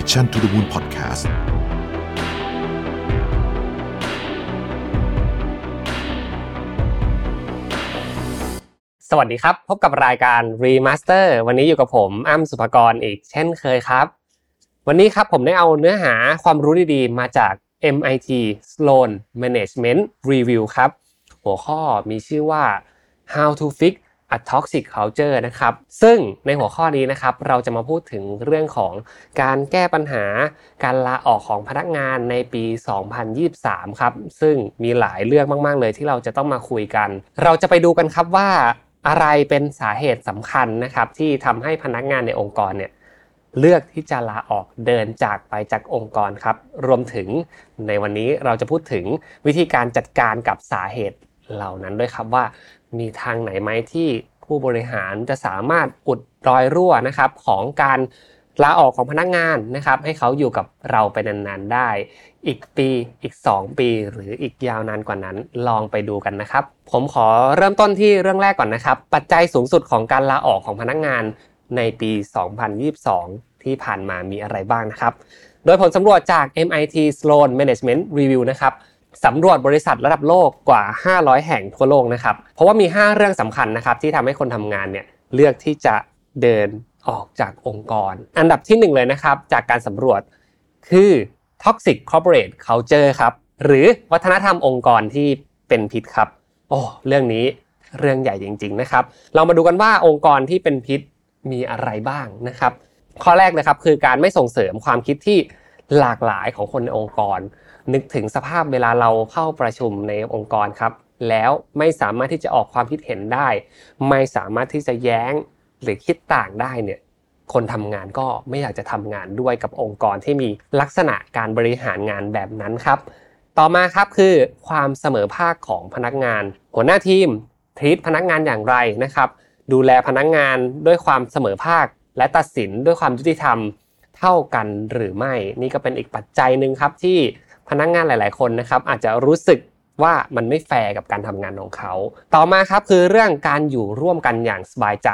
Mission to the Moon Podcast สวัสดีครับ พบกับรายการ Remaster วันนี้อยู่กับผมอ้ำสุภกรอีกเช่นเคยครับ วันนี้ครับผมได้เอาเนื้อหาความรู้ดีๆ มาจาก MIT Sloan Management Review ครับ หัวข้อมีชื่อว่า How to Fix a Toxic Culture นะครับ ซึ่งในหัวข้อนี้นะครับ เราจะมาพูดถึงเรื่องของการแก้ปัญหาการลาออกของพนักงานในปี 2023 ครับ ซึ่งมีหลายเรื่องมาก ๆ เลยที่เราจะต้องมาคุยกัน เราจะไปดูกันครับว่าอะไรเป็นสาเหตุสำคัญนะครับ ที่ทำให้พนักงานในองค์กรเนี่ยเลือกที่จะลาออกเดินจากไปจากองค์กรครับ รวมถึงในวันนี้เราจะพูดถึงวิธีการจัดการกับสาเหตุเหล่านั้นด้วยครับว่า มีทางไหนไหมที่ผู้บริหารจะสามารถอุดรอยรั่วนะครับของการลาออกของพนักงานนะครับ ให้เขาอยู่กับเราไปนานๆได้ อีกปีอีก 2 ปี หรืออีกยาวนานกว่านั้นลองไปดูกันนะครับ ผมขอเริ่มต้นที่เรื่องแรกก่อนนะครับ ปัจจัยสูงสุดของการลาออกของพนักงานในปี 2022 ที่ผ่านมามีอะไรบ้างนะครับ โดยผลสำรวจจาก MIT Sloan Management Review นะครับ สำรวจบริษัทระดับโลกกว่า 500 แห่งทั่วโลกนะครับ เพราะว่ามี 5 เรื่องสำคัญนะครับที่ทำให้คนทำงานเนี่ยเลือกที่จะเดินออกจากองค์กร อันดับที่ 1 เลยนะครับ จากการสำรวจคือ toxic corporate culture ครับ หรือวัฒนธรรมองค์กรที่เป็นพิษครับ โอ้เรื่องนี้เรื่องใหญ่จริง ๆ นะครับ เรามาดูกันว่าองค์กรที่เป็นพิษมีอะไรบ้างนะครับ ข้อแรกนะครับคือการไม่ส่งเสริมความคิดที่หลากหลายของคนในองค์กร นึกถึงสภาพเวลาเราเข้าประชุมในองค์กรครับ แล้วไม่สามารถที่จะออกความคิดเห็นได้ ไม่สามารถที่จะแย้งหรือคิดต่างได้เนี่ยคนทำงานก็ไม่อยากจะทำงานด้วยกับองค์กรที่มีลักษณะการบริหารงานแบบนั้นครับ ต่อมาครับคือความเสมอภาคของพนักงาน หัวหน้าทีมทีตพนักงานอย่างไรนะครับ ดูแลพนักงานด้วยความเสมอภาค และตัดสินด้วยความยุติธรรมเท่ากันหรือไม่ นี่ก็เป็นอีกปัจจัยหนึ่งครับที่ พนักงานหลาย ๆ คนนะครับอาจจะรู้สึกว่ามันไม่แฟร์กับการทำงานของเขา ต่อมาครับคือเรื่องการอยู่ร่วมกันอย่างสบายใจ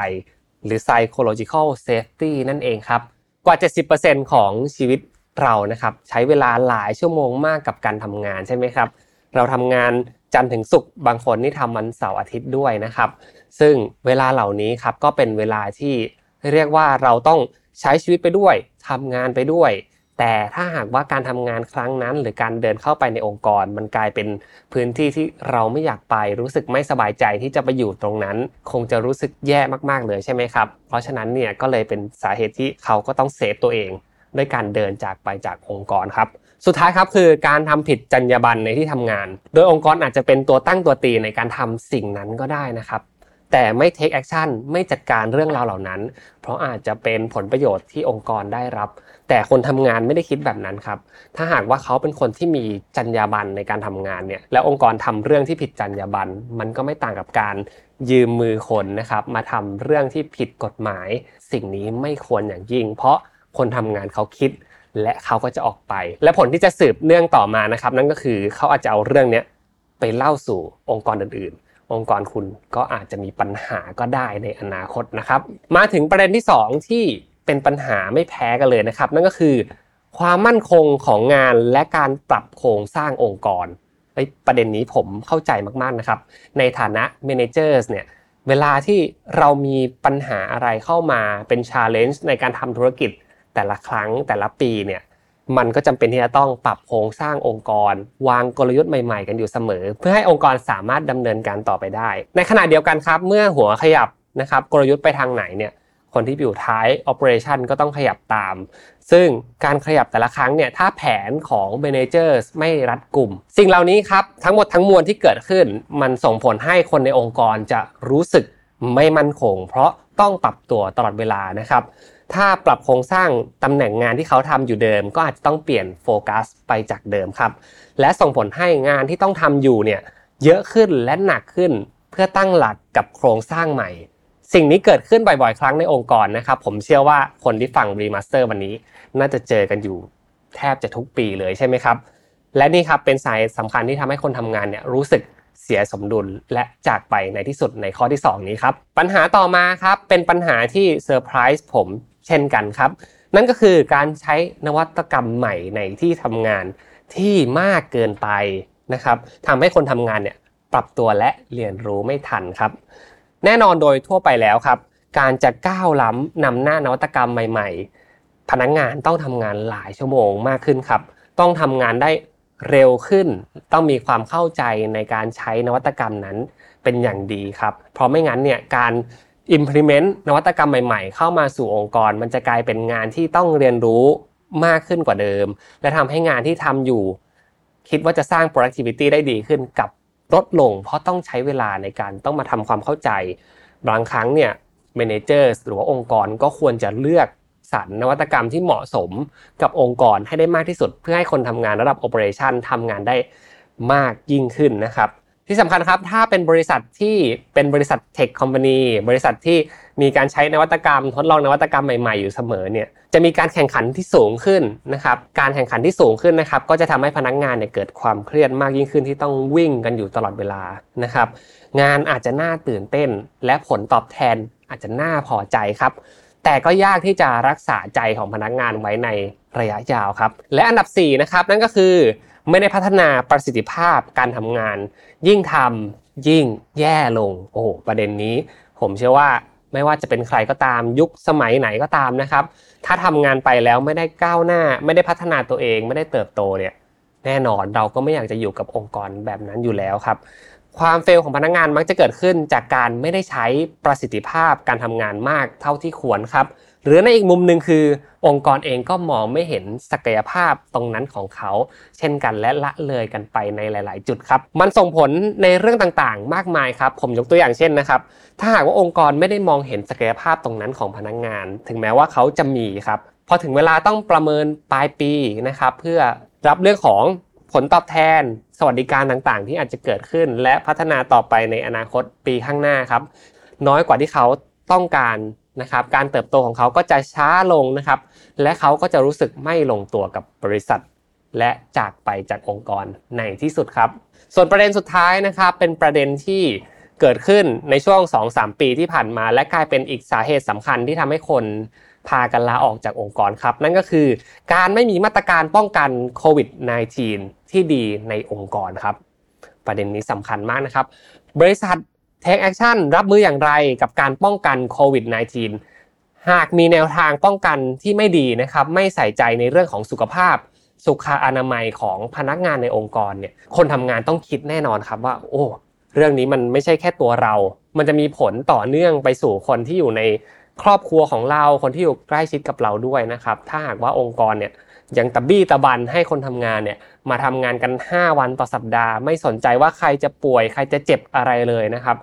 หรือ psychological safety นั่นเองครับ กว่า 70%ของชีวิตเรานะครับใช้เวลาหลายชั่วโมงมากกับการทำงานใช่ไหมครับ เราทำงานจันทร์ถึงศุกร์บางคนนี่ทำวันเสาร์อาทิตย์ด้วยนะครับ ซึ่งเวลาเหล่านี้ครับก็เป็นเวลาที่เรียกว่าเราต้องใช้ชีวิตไปด้วยทำงานไปด้วย แต่ถ้าหากว่าการทำงานครั้งนั้น หรือการเดินเข้าไปในองค์กร มันกลายเป็นพื้นที่ที่เราไม่อยากไปรู้สึกไม่สบายใจที่จะไปอยู่ตรงนั้น คงจะรู้สึกแย่มากๆเลยใช่ไหมครับ เพราะฉะนั้นเนี่ยก็เลยเป็นสาเหตุที่เขาก็ต้องเซฟตัวเองด้วยการเดินจากไปจากองค์กรครับสุดท้ายครับคือการทำผิดจรรยาบรรณในที่ทำงาน โดยองค์กรอาจจะเป็นตัวตั้งตัวตีในการทำสิ่งนั้นก็ได้นะครับ แต่ไม่ take action ไม่จัดการเรื่องราวเหล่านั้น เพราะอาจจะเป็นผลประโยชน์ที่องค์กรได้รับ แต่คนทำงานไม่ได้คิดแบบนั้นครับ ถ้าหากว่าเขาเป็นคนที่มีจรรยาบรรณในการทำงานเนี่ยแล้วองค์กรทำเรื่องที่ผิดจรรยาบรรณมันก็ไม่ต่างกับการยืมมือคนนะครับ มาทำเรื่องที่ผิดกฎหมาย สิ่งนี้ไม่ควรอย่างยิ่ง เพราะคนทำงานเขาคิด และเขาก็จะออกไป และผลที่จะสืบเนื่องต่อมานะครับ นั่นก็คือเขาอาจจะเอาเรื่องนี้ไปเล่าสู่องค์กรอื่นๆ องค์กรคุณก็อาจจะมีปัญหาก็ได้ในอนาคตนะครับ มาถึงประเด็นที่ 2 ที่เป็นปัญหาไม่แพ้กันเลยนะครับ นั่นก็คือ ความมั่นคงของงานและการปรับโครงสร้างองค์กรประเด็นนี้ผมเข้าใจมากๆนะครับ ในฐานะ managers เนี่ยเวลาที่เรามีปัญหาอะไรเข้ามาเป็น challenge ในการทำธุรกิจแต่ละครั้งแต่ละปีเนี่ย มันก็จำเป็นที่จะต้องปรับโครงสร้างองค์กร วางกลยุทธ์ใหม่ๆ กันอยู่เสมอ เพื่อให้องค์กรสามารถดำเนินการต่อไปได้ ในขณะเดียวกันครับ เมื่อหัวขยับนะครับกลยุทธ์ไปทางไหนเนี่ยคนที่อยู่ท้าย operation ก็ต้องขยับตาม ซึ่งการขยับแต่ละครั้งเนี่ยถ้าแผนของ managers ไม่รัดกลุ่ม สิ่งเหล่านี้ครับทั้งหมดทั้งมวลที่เกิดขึ้น มันส่งผลให้คนในองค์กรจะรู้สึกไม่มั่นคง เพราะต้องปรับตัวตลอดเวลานะครับ ถ้าปรับโครงสร้างตำแหน่งงานที่เขาทำอยู่เดิม ก็อาจจะต้องเปลี่ยนโฟกัสไปจากเดิมครับ และส่งผลให้งานที่ต้องทำอยู่เนี่ยเยอะขึ้นและหนักขึ้นเพื่อตั้งหลักกับโครงสร้างใหม่ สิ่งนี้เกิดขึ้นบ่อยๆ ครั้งในองค์กรนะครับ ผมเชื่อว่าคนที่ฟัง Remaster วันนี้ น่าจะเจอกันอยู่แทบจะทุกปีเลยใช่ไหมครับ และนี่ครับเป็นสาเหตุสำคัญที่ทำให้คนทำงานเนี่ยรู้สึกเสียสมดุลและจากไปในที่สุดในข้อที่ 2 นี้ครับ ปัญหาต่อมาครับ เป็นปัญหาที่เซอร์ไพรส์ผม เช่นกันครับ นั่นก็คือการใช้นวัตกรรมใหม่ในที่ทำงานที่มากเกินไปนะครับทำให้คนทำงานเนี่ยปรับตัวและเรียนรู้ไม่ทันครับ แน่นอนโดยทั่วไปแล้วครับ การจะก้าวล้ำนำหน้านวัตกรรมใหม่ ๆ พนักงงานต้องทำงานหลายชั่วโมงมากขึ้นครับ ต้องทำงานได้เร็วขึ้น ต้องมีความเข้าใจในการใช้นวัตกรรมนั้นเป็นอย่างดีครับ เพราะไม่งั้นเนี่ยการ implement นวัตกรรมใหม่ ๆ เข้ามาสู่องค์กร มันจะกลายเป็นงานที่ต้องเรียนรู้มากขึ้นกว่าเดิม และทำให้งานที่ทำอยู่ คิดว่าจะสร้าง productivity ได้ดีขึ้นกับลดลง เพราะต้องใช้เวลาในการต้องมาทำความเข้าใจ บางครั้งเนี่ย managers หรือว่าองค์กรก็ควรจะเลือกสรรนวัตกรรมที่เหมาะสมกับองค์กรให้ได้มากที่สุด เพื่อให้คนทำงานระดับ operation ทำงานได้มากยิ่งขึ้นนะครับ ที่สำคัญครับถ้าเป็นบริษัทที่เป็นบริษัทเทคคอมพานีบริษัทที่มีการใช้นวัตกรรม ทดลองนวัตกรรมใหม่ๆอยู่เสมอเนี่ยจะมีการแข่งขันที่สูงขึ้นนะครับการแข่งขันที่สูงขึ้นนะครับก็จะทำให้พนักงงานเนี่ยเกิดความเครียดมากยิ่งขึ้นที่ต้องวิ่งกันอยู่ตลอดเวลานะครับงานอาจจะน่าตื่นเต้น และผลตอบแทนอาจจะน่าพอใจครับ แต่ก็ยากที่จะรักษาใจของพนักงานไว้ในระยะยาวครับและอันดับ4นะครับนั่นก็คือ ไม่ได้พัฒนาประสิทธิภาพการทำงาน ยิ่งทำยิ่งแย่ลงโอ้ประเด็นนี้ ผมเชื่อว่าไม่ว่าจะเป็นใครก็ตามยุคสมัยไหนก็ตามนะครับ ถ้าทำงานไปแล้วไม่ได้ก้าวหน้า ไม่ได้พัฒนาตัวเอง ไม่ได้เติบโตเนี่ยแน่นอนเราก็ไม่อยากจะอยู่กับองค์กรแบบนั้นอยู่แล้วครับ ความเฟลของพนักงานมักจะเกิดขึ้นจากการไม่ได้ใช้ประสิทธิภาพการทำงานมากเท่าที่ควรครับ หรือในอีกมุมหนึ่งคือ องค์กรเองก็มองไม่เห็นศักยภาพตรงนั้นของเขา เช่นกันและละเลยกันไปในหลาย ๆ จุดครับ มันส่งผลในเรื่องต่างๆ มากมายครับ ผมยกตัวอย่างเช่นนะครับ ถ้าหากว่าองค์กรไม่ได้มองเห็นศักยภาพตรงนั้นของพนักงงาน ถึงแม้ว่าเขาจะมีครับพอถึงเวลาต้องประเมินปลายปีนะครับ เพื่อรับเรื่องของผลตอบแทน สวัสดิการต่างๆ ที่อาจจะเกิดขึ้น และพัฒนาต่อไปในอนาคตปีข้างหน้าครับ น้อยกว่าที่เขาต้องการ นะครับการเติบโตของเขาก็จะช้าลงนะครับ และเขาก็จะรู้สึกไม่ลงตัวกับบริษัท และจากไปจากองค์กรในที่สุดครับ ส่วนประเด็นสุดท้ายนะครับ เป็นประเด็นที่เกิดขึ้นในช่วง 2-3 ปีที่ผ่านมา และกลายเป็นอีกสาเหตุสำคัญที่ทำให้คนพากันลาออกจากองค์กรครับ นั่นก็คือการไม่มีมาตรการป้องกันโควิด -19 ที่ดีในองค์กรครับ ประเด็นนี้สำคัญมากนะครับ บริษัท take action รับมืออย่างไรกับการป้องกันโควิด -19 หากมีแนวทางป้องกันที่ไม่ดีนะครับ ไม่ใส่ใจในเรื่องของสุขภาพ สุขอนามัยของพนักงานในองค์กรเนี่ย คนทำงานต้องคิดแน่นอนครับว่า โอ้ เรื่องนี้มันไม่ใช่แค่ตัวเรา มันจะมีผลต่อเนื่องไปสู่คนที่อยู่ในครอบครัวของเรา คนที่อยู่ใกล้ชิดกับเราด้วยนะครับ ถ้าหากว่าองค์กรเนี่ย ยังตะบี้ตะบันให้คนทำงานเนี่ยมาทำงานกัน 5 วันต่อสัปดาห์ ไม่สนใจว่าใครจะป่วย ใครจะเจ็บอะไรเลยนะครับ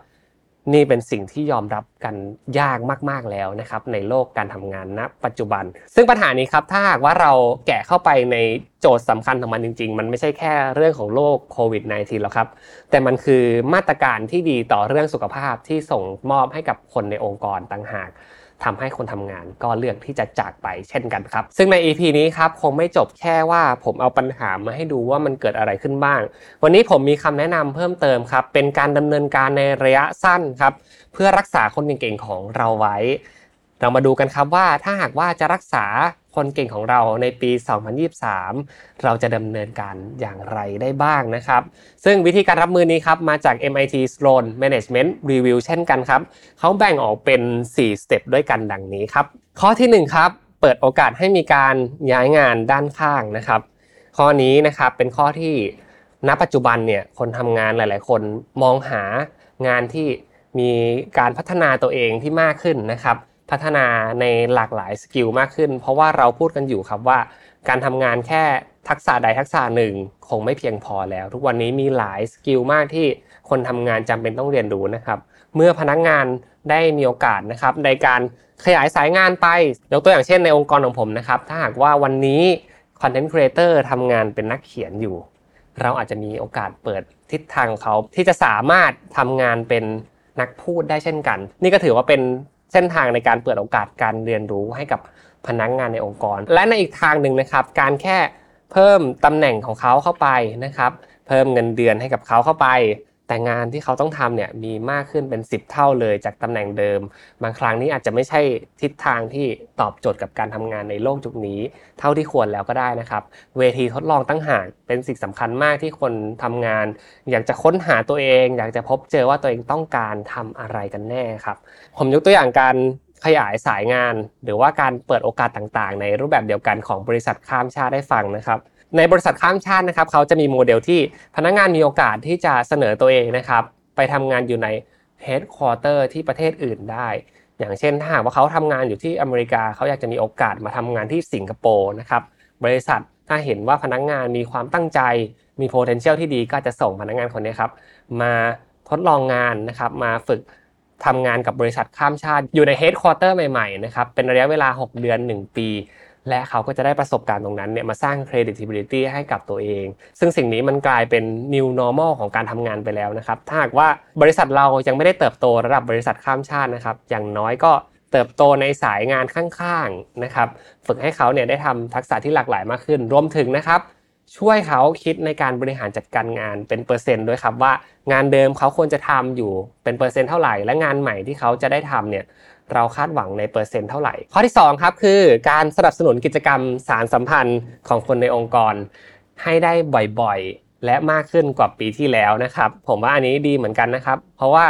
นี่เป็นสิ่งที่ยอมรับกันยากมากๆแล้วนะครับ ในโลกการทำงานณปัจจุบัน ซึ่งปัญหานี้ครับถ้าหากว่าเราแกะเข้าไปในโจทย์สำคัญของมันจริง ๆ มันไม่ใช่แค่เรื่องของโรคโควิด -19 หรอกครับ แต่มันคือมาตรการที่ดีต่อเรื่องสุขภาพที่ส่งมอบให้กับคนในองค์กรต่างหาก ทำให้คนทำงานก็เลือกที่จะจากไปเช่นกันครับ ซึ่งใน EP นี้ครับคงไม่จบแค่ว่าผมเอาปัญหามาให้ดูว่ามันเกิดอะไรขึ้นบ้าง วันนี้ผมมีคำแนะนำเพิ่มเติมครับ เป็นการดำเนินการในระยะสั้นครับ เพื่อรักษาคนเก่งๆของเราไว้ เรามาดูกันครับว่าถ้าหากว่าจะรักษา คนเก่งของเราในปี 2023 เราจะดำเนินการอย่างไรได้บ้างนะครับ ซึ่งวิธีการรับมือนี้ครับมาจาก MIT Sloan Management Review เช่นกันครับเขาแบ่งออกเป็น 4 สเต็ปด้วยกันดังนี้ครับ ข้อที่1ครับเปิดโอกาสให้มีการย้ายงานด้านข้างนะครับ ข้อนี้นะครับเป็นข้อที่ณปัจจุบันเนี่ยคนทำงานหลาย ๆ คนมองหางานที่มีการพัฒนาตัวเองที่มากขึ้นนะครับ พัฒนาในหลากหลาย skill มากขึ้น เพราะว่าเราพูดกันอยู่ครับว่า การทำงานแค่ทักษะใดทักษะหนึ่งคงไม่เพียงพอแล้ว ทุกวันนี้มีหลาย skill มากที่คนทำงานจำเป็นต้องเรียนรู้นะครับ เมื่อพนักงานได้มีโอกาสนะครับในการขยายสายงานไปยกตัวอย่างเช่นในองค์กรของผมนะครับ ถ้าหากว่าวันนี้ content creator ทำงานเป็นนักเขียนอยู่ เราอาจจะมีโอกาสเปิดทิศทางเขาที่จะสามารถทำงานเป็นนักพูดได้เช่นกัน นี่ก็ถือว่าเป็น เส้นทางในการเปิดโอกาสการเรียนรู้ให้กับพนักงงานในองค์กร และในอีกทางหนึ่งนะครับ การแค่เพิ่มตำแหน่งของเขาเข้าไปนะครับ เพิ่มเงินเดือนให้กับเขาเข้าไป แต่งานที่เขาต้องทำเนี่ยมีมากขึ้นเป็น 10 เท่าเลยจากตำแหน่งเดิม บางครั้งนี้อาจจะไม่ใช่ทิศทางที่ตอบโจทย์กับการทำงานในโลกยุคนี้ เท่าที่ควรแล้วก็ได้นะครับ เวทีทดลองตั้งหากเป็นสิ่งสำคัญมากที่คนทำงาน อยากจะค้นหาตัวเอง อยากจะพบเจอว่าตัวเองต้องการทำอะไรกันแน่ครับ ผมยกตัวอย่างการขยายสายงาน หรือว่าการเปิดโอกาสต่างๆ ในรูปแบบเดียวกันของบริษัทข้ามชาติได้ฟังนะครับ ในบริษัทข้ามชาตินะครับเขาจะมีโมเดลที่พนักงานมีโอกาสที่จะเสนอตัวเองนะครับไปทำงานอยู่ใน headquarter ที่ประเทศอื่นได้ อย่างเช่นถ้าหากว่าเขาทำงานอยู่ที่อเมริกาเขาอยากจะมีโอกาสมาทำงานที่สิงคโปร์นะครับบริษัทถ้าเห็นว่าพนักงานมีความตั้งใจ มี potential ที่ดีก็จะส่งพนักงานคนนี้ครับมาทดลองงานนะครับมาฝึกทำงานกับบริษัทข้ามชาติอยู่ใน headquarter ใหม่ๆนะครับเป็นระยะเวลา 6 เดือน 1 ปี และเขาก็จะได้ประสบการณ์ตรงนั้นเนี่ยมาสร้าง credibility ให้กับตัวเอง ซึ่งสิ่งนี้มันกลายเป็น new normal ของการทำงานไปแล้วนะครับ ถ้าหากว่าบริษัทเรายังไม่ได้เติบโตระดับบริษัทข้ามชาตินะครับ อย่างน้อยก็เติบโตในสายงานข้างๆนะครับ ฝึกให้เขาเนี่ยได้ทำทักษะที่หลากหลายมากขึ้น รวมถึงนะครับ ช่วยเขาคิดในการบริหารจัดการงานเป็นเปอร์เซ็นต์ด้วยครับว่างานเดิมเขาควรจะทำอยู่เป็นเปอร์เซ็นต์เท่าไหร่ และงานใหม่ที่เขาจะได้ทำเนี่ย เราคาดหวังในเปอร์เซ็นต์เท่าไหร่ ข้อที่2ครับคือการสนับสนุนกิจกรรมสารสัมพันธ์ของคนในองค์กร ให้ได้บ่อยๆ และมากขึ้นกว่าปีที่แล้วนะครับ ผมว่าอันนี้ดีเหมือนกันนะครับ เพราะว่า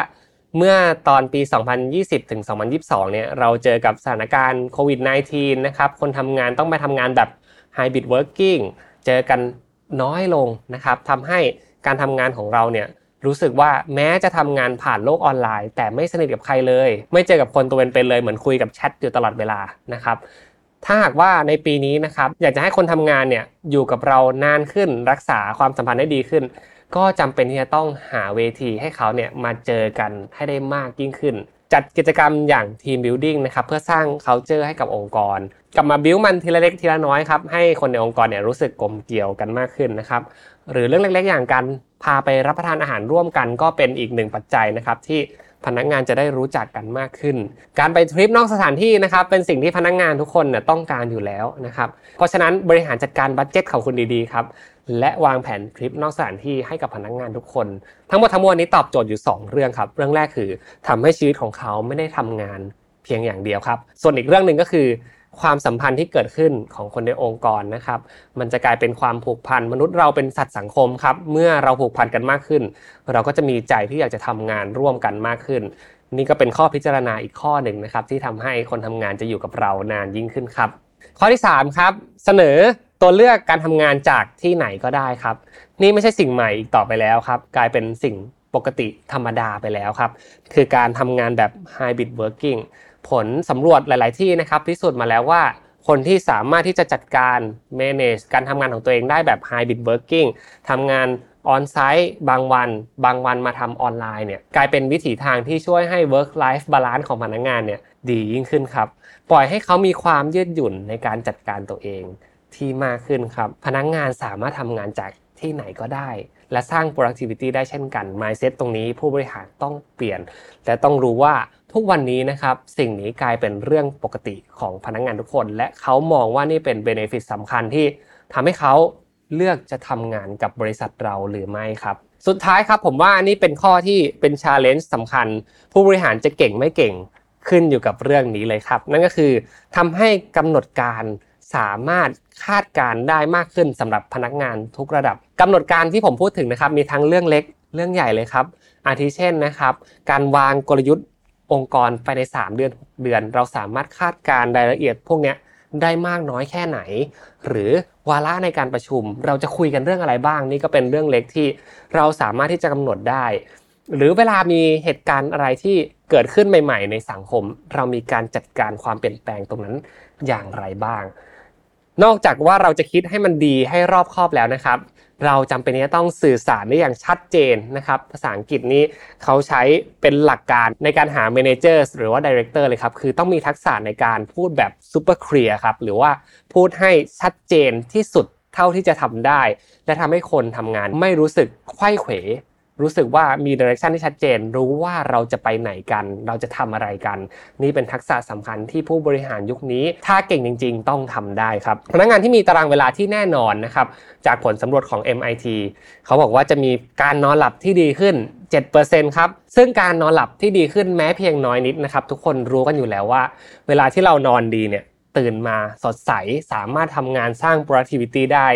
เมื่อตอนปี 2020 ถึง 2022 เนี่ย เราเจอกับสถานการณ์โควิด -19 นะครับ คนทำงานต้องไปทำงานแบบ hybrid working เจอกันน้อยลงนะครับทำให้การทำงานของเราเนี่ย รู้สึกว่าแม้จะทำงานผ่านโลกออนไลน์ แต่ไม่สนิทกับใครเลย ไม่เจอกับคนตัวเป็นๆเลยเหมือนคุยกับแชทอยู่ตลอดเวลานะครับถ้าหากว่าในปีนี้นะครับอยากจะให้คนทำงานเนี่ยอยู่กับเรานานขึ้นรักษาความสัมพันธ์ได้ดีขึ้น ก็จำเป็นที่จะต้องหาเวทีให้เขาเนี่ยมาเจอกันให้ได้มากยิ่งขึ้น จัดกิจกรรมอย่างทีมบิวดิ้งนะครับเพื่อสร้าง culture ให้กับองค์กร กลับมาบิวมันทีละเล็กทีละน้อยครับให้คนในองค์กรเนี่ยรู้สึกกลมเกี่ยวกันมากขึ้นนะครับ หรือเรื่องเล็กๆ อย่างการพาไปรับประทานอาหารร่วมกัน ก็เป็นอีกหนึ่งปัจจัยนะครับที่พนักงานจะได้รู้จักกันมากขึ้น การไปทริปนอกสถานที่นะครับเป็นสิ่งที่พนักงานทุกคนเนี่ยต้องการอยู่แล้วนะครับ เพราะฉะนั้นบริหารจัดการบัตเจ็ตของคุณดีๆครับและวางแผนทริปนอกสถานที่ให้กับพนักงานทุกคน ทั้งหมดทั้งมวลนี้ตอบโจทย์อยู่ 2 เรื่องครับ เรื่องแรกคือทำให้ชีวิตของเขาไม่ได้ทำงานเพียงอย่างเดียวครับ ส่วนอีกเรื่องหนึ่งก็คือ ความสัมพันธ์ที่เกิดขึ้นของคนในองค์กรนะครับ มันจะกลายเป็นความผูกพันมนุษย์เราเป็นสัตว์สังคมครับ เมื่อเราผูกพันกันมากขึ้น เราก็จะมีใจที่อยากจะทำงานร่วมกันมากขึ้น นี่ก็เป็นข้อพิจารณาอีกข้อหนึ่งนะครับ ที่ทำให้คนทำงานจะอยู่กับเรานานยิ่งขึ้นครับ ข้อที่3ครับเสนอตัวเลือกการทำงานจากที่ไหนก็ได้ครับ นี่ไม่ใช่สิ่งใหม่อีกต่อไปแล้วครับ กลายเป็นสิ่งปกติธรรมดาไปแล้วครับ คือการทำงานแบบ hybrid working ผลสำรวจหลาย ๆ ที่นะครับพิสูจน์มาแล้วว่าคนที่สามารถที่จะจัดการ manage การทำงานของตัวเองได้แบบ hybrid working ทำงานออนไซต์บางวัน บางวันมาทำออนไลน์เนี่ยกลายเป็นวิถีทางที่ช่วยให้ work life balance ของพนักงานเนี่ยดียิ่งขึ้นครับ ปล่อยให้เขามีความยืดหยุ่นในการจัดการตัวเองที่มากขึ้นครับ พนักงานสามารถทำงานจากที่ไหนก็ได้ และสร้าง productivity ได้เช่นกัน mindset ตรงนี้ผู้บริหารต้องเปลี่ยน และต้องรู้ว่า ทุกวันนี้นะครับสิ่งนี้กลายเป็นเรื่องปกติของพนักงงานทุกคน และเขามองว่านี่เป็นเบเนฟิตสำคัญที่ทำให้เขาเลือกจะทำงานกับบริษัทเราหรือไม่ครับ สุดท้ายครับผมว่านี่เป็นข้อที่เป็นชาเลนจ์สำคัญ ผู้บริหารจะเก่งไม่เก่งขึ้นอยู่กับเรื่องนี้เลยครับ นั่นก็คือทำให้กำหนดการสามารถคาดการได้มากขึ้นสำหรับพนักงานทุกระดับกำหนดการที่ผมพูดถึงนะครับ มีทั้งเรื่องเล็กเรื่องใหญ่เลยครับ อาทิเช่นนะครับ การวางกลยุทธ์ องค์กรไปใน 3 เดือน 6 เดือน เราสามารถคาดการรายละเอียดพวกนี้ได้มากน้อยแค่ไหน หรือวาระในการประชุม เราจะคุยกันเรื่องอะไรบ้างนี่ก็เป็นเรื่องเล็กที่เราสามารถที่จะกำหนดได้ หรือเวลามีเหตุการณ์อะไรที่เกิดขึ้นใหม่ ๆ ในสังคม เรามีการจัดการความเปลี่ยนแปลงตรงนั้นอย่างไรบ้าง นอกจากว่าเราจะคิดให้มันดีให้รอบคอบแล้วนะครับ เราจำเป็นที่จะต้องสื่อสารได้อย่างชัดเจนนะครับ ภาษาอังกฤษนี้เขาใช้เป็นหลักการในการหา manager หรือว่า director เลยครับ คือต้องมีทักษะในการพูดแบบ super clear ครับ หรือว่าพูดให้ชัดเจนที่สุดเท่าที่จะทำได้ และทำให้คนทำงานไม่รู้สึกไข้เขว รู้สึกว่ามีดิเรกชันที่ชัดเจน รู้ว่าเราจะไปไหนกัน เราจะทำอะไรกัน นี่เป็นทักษะสำคัญที่ผู้บริหารยุคนี้ ถ้าเก่งจริง ๆ ต้องทำได้ครับพนักงานที่มีตารางเวลาที่แน่นอนนะครับจากผลสำรวจของ MIT เขาบอกว่าจะมีการนอนหลับที่ดีขึ้น 7%ครับ ซึ่งการนอนหลับที่ดีขึ้นแม้เพียงน้อยนิดนะครับ ทุกคนรู้กันอยู่แล้วว่า เวลาที่เรานอนดีเนี่ย ตื่นมาสดใสสามารถทำงานสร้าง productivity ได้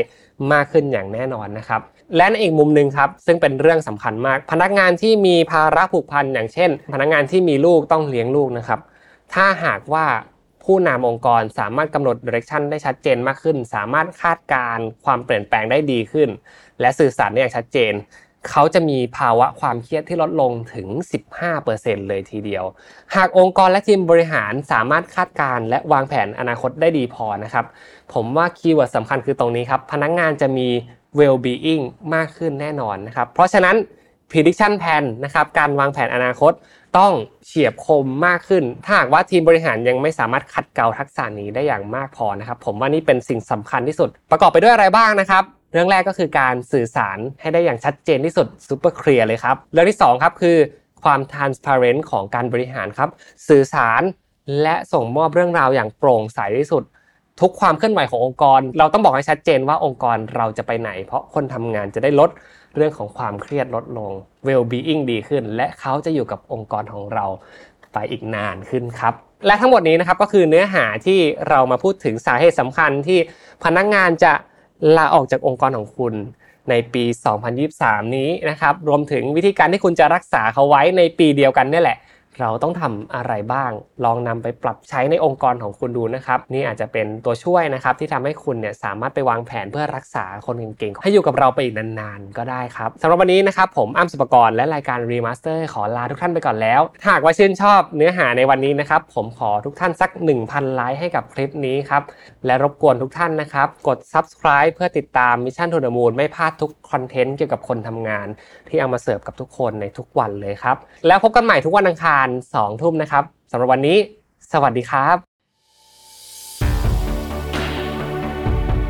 มากขึ้นอย่างแน่นอนนะครับ และในอีกมุมหนึ่งครับ ซึ่งเป็นเรื่องสำคัญมาก พนักงานที่มีภาระผูกพันอย่างเช่น พนักงานที่มีลูกต้องเลี้ยงลูกนะครับ ถ้าหากว่าผู้นำองค์กรสามารถกำหนดดิเรกชันได้ชัดเจนมากขึ้น สามารถคาดการความเปลี่ยนแปลงได้ดีขึ้น และสื่อสารได้อย่างชัดเจน เขาจะมีภาวะความเครียดที่ลดลงถึง 15%เลยทีเดียว หากองค์กรและทีมบริหารสามารถคาดการและวางแผนอนาคตได้ดีพอนะครับ ผมว่าคีย์เวิร์ดสำคัญคือตรงนี้ครับ พนักงงานจะมี well-being มากขึ้นแน่นอนนะครับ เพราะฉะนั้น prediction plan นะครับ การวางแผนอนาคตต้องเฉียบคมมากขึ้น ถ้าหากว่าทีมบริหารยังไม่สามารถขัดเกลาทักษะนี้ได้อย่างมากพอนะครับ ผมว่านี่เป็นสิ่งสำคัญที่สุด ประกอบไปด้วยอะไรบ้างนะครับ เรื่องแรกก็คือการสื่อสารให้ได้อย่างชัดเจนที่สุด super clear เลยครับ เรื่องที่ 2 ครับคือความ transparent ของการบริหารครับ สื่อสารและส่งมอบเรื่องราวอย่างโปร่งใสที่สุด ทุกความเคลื่อนไหวขององค์กร เราต้องบอกให้ชัดเจนว่าองค์กรเราจะไปไหน เพราะคนทำงานจะได้ลดเรื่องของความเครียดลดลง well-being ดีขึ้น และเขาจะอยู่กับองค์กรของเราไปอีกนานขึ้นครับ และทั้งหมดนี้นะครับก็คือเนื้อหาที่เรามาพูดถึงสาเหตุสำคัญที่พนักงงานจะ ลาออกจากองค์กรของคุณในปี 2023 นี้นะครับ รวมถึงวิธีการที่คุณจะรักษาเขาไว้ในปีเดียวกันนี่แหละ เราต้องทำอะไรบ้าง ลองนำไปปรับใช้ในองค์กรของคุณดูนะครับ นี่อาจจะเป็นตัวช่วยนะครับที่ทำให้คุณเนี่ยสามารถไปวางแผนเพื่อรักษาคนเก่งๆ ให้อยู่กับเราไปอีกนานๆ ก็ได้ครับสำหรับวันนี้นะครับผมอ้ำสุปกรณ์และรายการ Remaster ขอลาทุกท่านไปก่อนแล้ว หากว่าชื่นชอบเนื้อหาในวันนี้นะครับผมขอทุกท่านสัก 1,000 ไลค์ให้กับคลิปนี้ครับและรบกวนทุกท่านนะครับกด subscribe เพื่อติดตาม Mission to the Moon ไม่พลาดทุก content เกี่ยวกับคนทำงาน ที่เอามาเสิร์ฟกับทุกคนในทุกวันเลยครับแล้วพบกันใหม่ทุกวันอังคารวัน2ทุ่มนะครับสำหรับวันนี้ สวัสดีครับ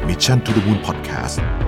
Mission to the Moon Podcast